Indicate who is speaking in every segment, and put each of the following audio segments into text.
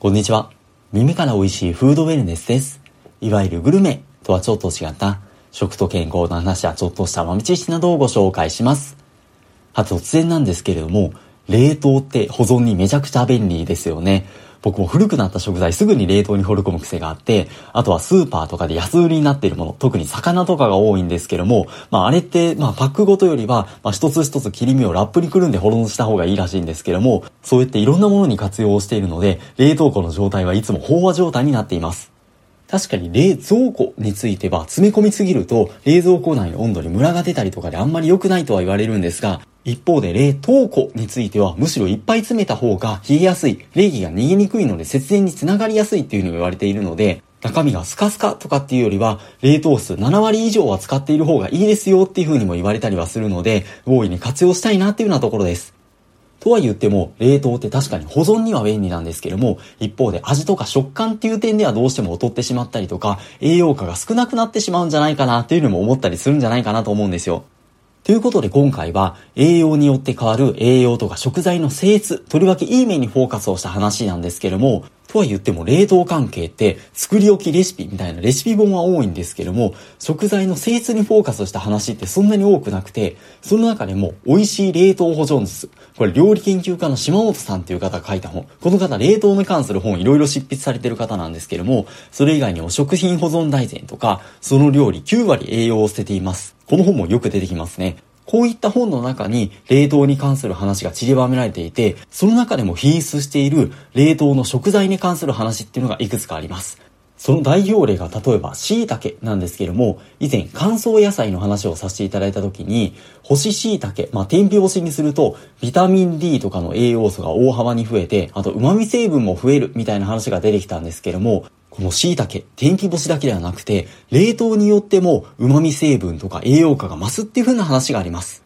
Speaker 1: こんにちは。耳から美味しいフードウェルネスです。いわゆるグルメとはちょっと違った食と健康の話やちょっとした豆知識などをご紹介します。は突然なんですけれども、冷凍って保存にめちゃくちゃ便利ですよね。僕も古くなった食材すぐに冷凍に放り込む癖があって、あとはスーパーとかで安売りになっているもの、特に魚とかが多いんですけども、まああれって、まあパックごとよりは、まあ一つ一つ切り身をラップにくるんで保存した方がいいらしいんですけども、そうやっていろんなものに活用しているので、冷凍庫の状態はいつも飽和状態になっています。確かに冷蔵庫については詰め込みすぎると冷蔵庫内の温度にムラが出たりとかであんまり良くないとは言われるんですが、一方で冷凍庫についてはむしろいっぱい詰めた方が冷えやすい、冷気が逃げにくいので節電につながりやすいっていうふうに言われているので、中身がスカスカとかっていうよりは、冷凍数7割以上は使っている方がいいですよっていう風にも言われたりはするので、大いに活用したいなっていうようなところです。とは言っても、冷凍って確かに保存には便利なんですけども、一方で味とか食感っていう点ではどうしても劣ってしまったりとか、栄養価が少なくなってしまうんじゃないかなっていうのも思ったりするんじゃないかなと思うんですよ。ということで今回は栄養によって変わる栄養とか食材の性質、とりわけいい面にフォーカスをした話なんですけれども、とは言っても冷凍関係って作り置きレシピみたいなレシピ本は多いんですけども、食材の性質にフォーカスした話ってそんなに多くなくて、その中でも美味しい冷凍保存術。これ料理研究家の島本さんっていう方が書いた本。この方冷凍に関する本いろいろ執筆されてる方なんですけども、それ以外にも食品保存大全とか、その料理9割栄養を捨てています。この本もよく出てきますね。こういった本の中に冷凍に関する話が散りばめられていて、その中でも品質している冷凍の食材に関する話っていうのがいくつかあります。その代表例が例えば椎茸なんですけれども、以前乾燥野菜の話をさせていただいた時に、干し椎茸、まあ、天日干しにすると、ビタミン D とかの栄養素が大幅に増えて、あと旨味成分も増えるみたいな話が出てきたんですけども、この椎茸、天日干しだけではなくて、冷凍によっても旨味成分とか栄養価が増すっていう風な話があります。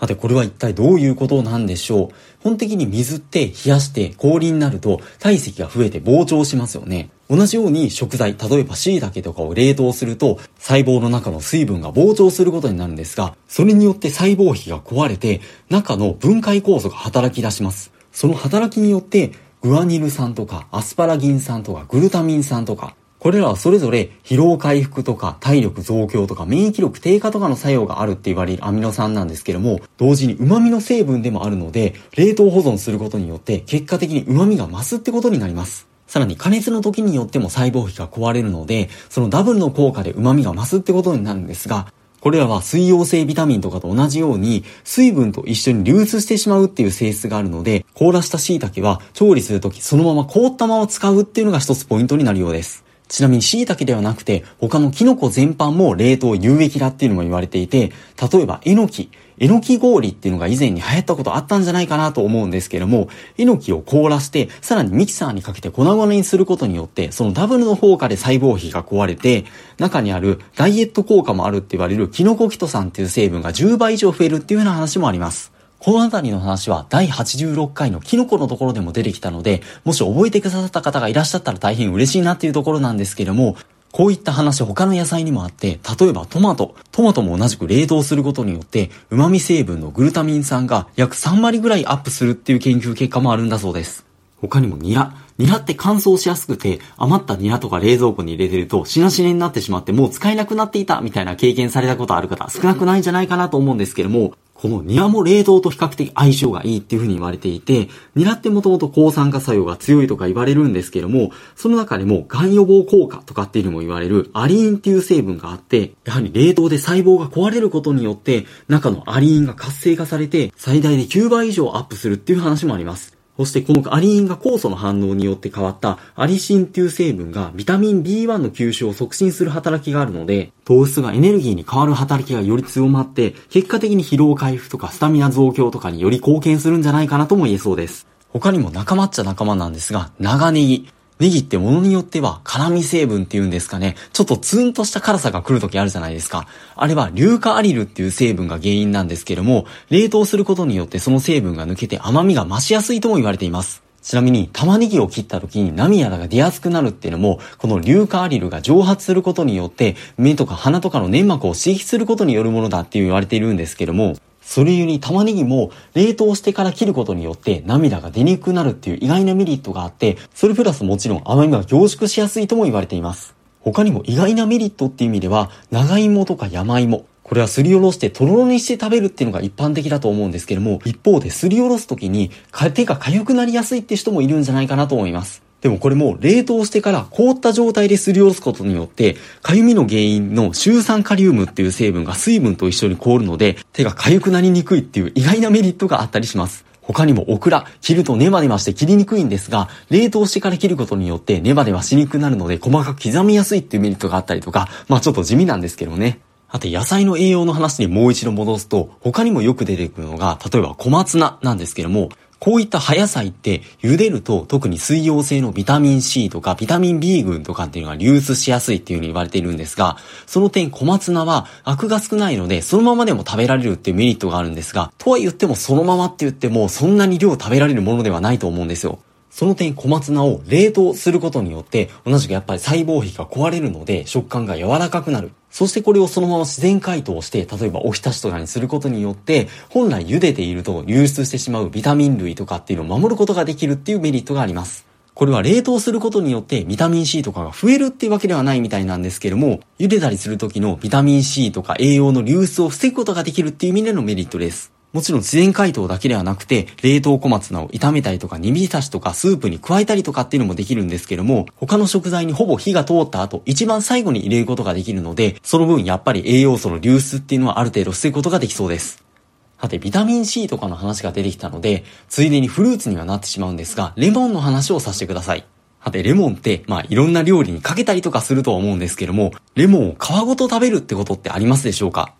Speaker 1: さて、これは一体どういうことなんでしょう？本的に水って冷やして氷になると体積が増えて膨張しますよね。同じように食材、例えば椎茸とかを冷凍すると細胞の中の水分が膨張することになるんですが、それによって細胞壁が壊れて中の分解酵素が働き出します。その働きによってグアニル酸とかアスパラギン酸とかグルタミン酸とかこれらはそれぞれ疲労回復とか体力増強とか免疫力低下とかの作用があるって言われるアミノ酸なんですけども、同時に旨味の成分でもあるので、冷凍保存することによって結果的に旨味が増すってことになります。さらに加熱の時によっても細胞壁が壊れるので、そのダブルの効果で旨味が増すってことになるんですが、これらは水溶性ビタミンとかと同じように水分と一緒に流通してしまうっていう性質があるので、凍らした椎茸は調理するときそのまま凍ったまま使うっていうのが一つポイントになるようです。ちなみに椎茸ではなくて、他のキノコ全般も冷凍有益だっていうのも言われていて、例えばえのき、えのき氷っていうのが以前に流行ったことあったんじゃないかなと思うんですけれども、えのきを凍らして、さらにミキサーにかけて粉々にすることによって、そのダブルの効果で細胞壁が壊れて、中にあるダイエット効果もあるって言われるキノコキト酸っていう成分が10倍以上増えるっていうような話もあります。このあたりの話は第86回のキノコのところでも出てきたので、もし覚えてくださった方がいらっしゃったら大変嬉しいなっていうところなんですけども、こういった話他の野菜にもあって、例えばトマト。トマトも同じく冷凍することによって、旨味成分のグルタミン酸が約3割ぐらいアップするっていう研究結果もあるんだそうです。他にもニラ。ニラって乾燥しやすくて、余ったニラとか冷蔵庫に入れてると、しなしなになってしまってもう使えなくなっていたみたいな経験されたことある方少なくないんじゃないかなと思うんですけども、このニラも冷凍と比較的相性がいいっていうふうに言われていて、ニラってもともと抗酸化作用が強いとか言われるんですけども、その中でも癌予防効果とかっていうのも言われるアリーンっていう成分があって、やはり冷凍で細胞が壊れることによって、中のアリーンが活性化されて、最大で9倍以上アップするっていう話もあります。そしてこのアリンが酵素の反応によって変わったアリシンという成分がビタミン B1 の吸収を促進する働きがあるので、糖質がエネルギーに変わる働きがより強まって、結果的に疲労回復とかスタミナ増強とかにより貢献するんじゃないかなとも言えそうです。他にも仲間っちゃ仲間なんですが、長ネギ。ネギってものによっては辛味成分っていうんですかね、ちょっとツンとした辛さが来る時あるじゃないですか。あれは硫化アリルっていう成分が原因なんですけども、冷凍することによってその成分が抜けて甘みが増しやすいとも言われています。ちなみに玉ねぎを切った時に涙が出やすくなるっていうのも、この硫化アリルが蒸発することによって、目とか鼻とかの粘膜を刺激することによるものだって言われているんですけども、それゆに玉ねぎも冷凍してから切ることによって涙が出にくくなるっていう意外なメリットがあって、それプラスもちろん甘みが凝縮しやすいとも言われています。他にも意外なメリットっていう意味では、長芋とか山芋、これはすりおろしてとろろにして食べるっていうのが一般的だと思うんですけども、一方ですりおろす時に手が痒くなりやすいって人もいるんじゃないかなと思います。でもこれも冷凍してから凍った状態ですりおろすことによって、痒みの原因のシュウ酸カリウムっていう成分が水分と一緒に凍るので、手が痒くなりにくいっていう意外なメリットがあったりします。他にもオクラ、切るとネバネバして切りにくいんですが、冷凍してから切ることによってネバネバしにくくなるので細かく刻みやすいっていうメリットがあったりとか、まあちょっと地味なんですけどね。あと野菜の栄養の話にもう一度戻すと、他にもよく出てくるのが、例えば小松菜なんですけども、こういった葉野菜って茹でると特に水溶性のビタミン C とかビタミン B 群とかっていうのが流出しやすいっていう風に言われているんですが、その点小松菜はアクが少ないのでそのままでも食べられるっていうメリットがあるんですが、とは言ってもそのままって言ってもそんなに量食べられるものではないと思うんですよ。その点小松菜を冷凍することによって同じくやっぱり細胞壁が壊れるので食感が柔らかくなる。そしてこれをそのまま自然解凍して、例えばおひたしとかにすることによって、本来茹でていると流出してしまうビタミン類とかっていうのを守ることができるっていうメリットがあります。これは冷凍することによってビタミン C とかが増えるっていうわけではないみたいなんですけども、茹でたりする時のビタミン C とか栄養の流出を防ぐことができるっていう意味でのメリットです。もちろん自然解凍だけではなくて、冷凍小松菜を炒めたりとか煮浸しとかスープに加えたりとかっていうのもできるんですけども、他の食材にほぼ火が通った後、一番最後に入れることができるので、その分やっぱり栄養素の流出っていうのはある程度防ぐことができそうです。さて、ビタミン C とかの話が出てきたので、ついでにフルーツにはなってしまうんですが、レモンの話をさせてください。さて、レモンって、まあ、いろんな料理にかけたりとかするとは思うんですけども、レモンを皮ごと食べるってことってありますでしょうか？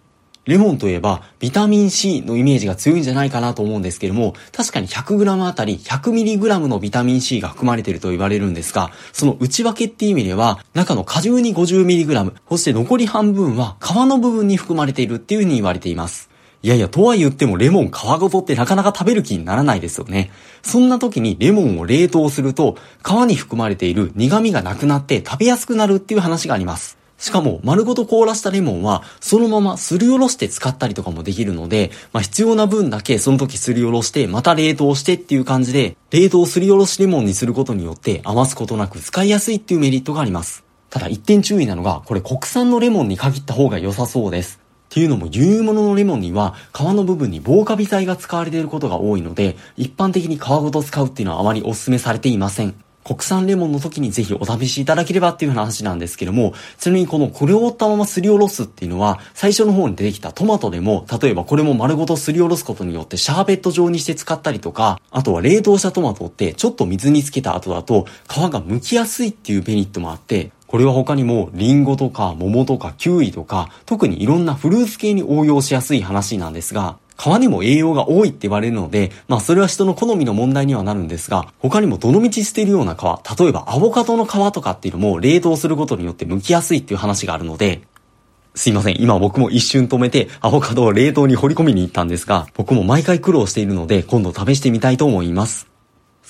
Speaker 1: レモンといえば、ビタミン C のイメージが強いんじゃないかなと思うんですけども、確かに 100g あたり 100mg のビタミン C が含まれていると言われるんですが、その内訳っていう意味では、中の果汁に 50mg、そして残り半分は皮の部分に含まれているっていう風に言われています。いやいや、とは言ってもレモン皮ごとってなかなか食べる気にならないですよね。そんな時にレモンを冷凍すると、皮に含まれている苦味がなくなって食べやすくなるっていう話があります。しかも、丸ごと凍らしたレモンは、そのまますりおろして使ったりとかもできるので、まあ、必要な分だけその時すりおろして、また冷凍してっていう感じで、冷凍すりおろしレモンにすることによって余すことなく使いやすいっていうメリットがあります。ただ一点注意なのが、これ国産のレモンに限った方が良さそうです。っていうのも輸入物のレモンには皮の部分に防カビ剤が使われていることが多いので、一般的に皮ごと使うっていうのはあまりお勧めされていません。国産レモンの時にぜひお試しいただければっていう話なんですけども、ちなみにこのこれを折ったまますりおろすっていうのは、最初の方に出てきたトマトでも、例えばこれも丸ごとすりおろすことによってシャーベット状にして使ったりとか、あとは冷凍したトマトってちょっと水につけた後だと皮が剥きやすいっていうメリットもあって、これは他にもリンゴとか桃とかキウイとか特にいろんなフルーツ系に応用しやすい話なんですが、皮にも栄養が多いって言われるので、まあそれは人の好みの問題にはなるんですが、他にもどの道捨てるような皮、例えばアボカドの皮とかっていうのも冷凍することによって剥きやすいっていう話があるので、すいません。今僕も一瞬止めてアボカドを冷凍に掘り込みに行ったんですが、僕も毎回苦労しているので今度試してみたいと思います。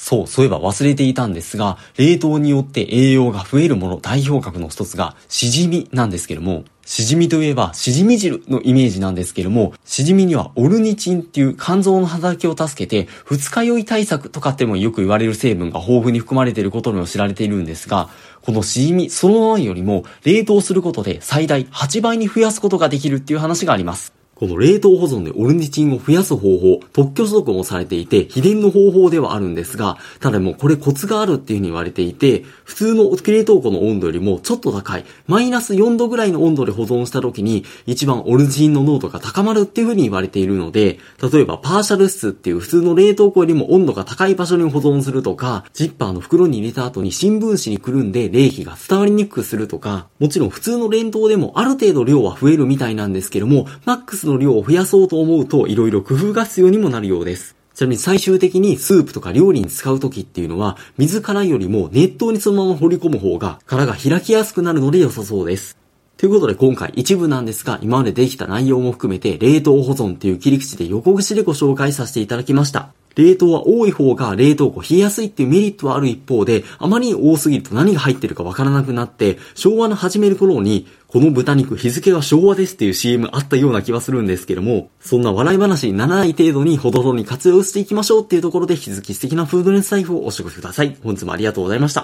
Speaker 1: そう、そういえば忘れていたんですが、冷凍によって栄養が増えるもの代表格の一つが、しじみなんですけども、しじみといえば、しじみ汁のイメージなんですけども、しじみにはオルニチンっていう肝臓の働きを助けて、二日酔い対策とかってもよく言われる成分が豊富に含まれていることも知られているんですが、このしじみそのままよりも冷凍することで最大8倍に増やすことができるっていう話があります。この冷凍保存でオルニチンを増やす方法、特許取得もされていて、秘伝の方法ではあるんですが、ただもうこれコツがあるっていう風に言われていて、普通の冷凍庫の温度よりもちょっと高い、マイナス4度ぐらいの温度で保存した時に、一番オルニチンの濃度が高まるっていう風に言われているので、例えばパーシャル室っていう普通の冷凍庫よりも温度が高い場所に保存するとか、ジッパーの袋に入れた後に新聞紙にくるんで冷気が伝わりにくくするとか、もちろん普通の冷凍でもある程度量は増えるみたいなんですけども、マックスの量を増やそうと思うと色々工夫が必要にもなるようです。ちなみに最終的にスープとか料理に使う時っていうのは、水からよりも熱湯にそのまま掘り込む方が殻が開きやすくなるので良さそうです。ということで今回一部なんですが、今までできた内容も含めて冷凍保存っていう切り口で横串でご紹介させていただきました。冷凍は多い方が冷凍庫冷えやすいっていうメリットはある一方で、あまりに多すぎると何が入ってるかわからなくなって、昭和の始める頃にこの豚肉日付が昭和ですっていう CM あったような気はするんですけども、そんな笑い話にならない程度にほどほどに活用していきましょうっていうところで、引き続き素敵なフードレス財布をお過ごしください。本日もありがとうございました。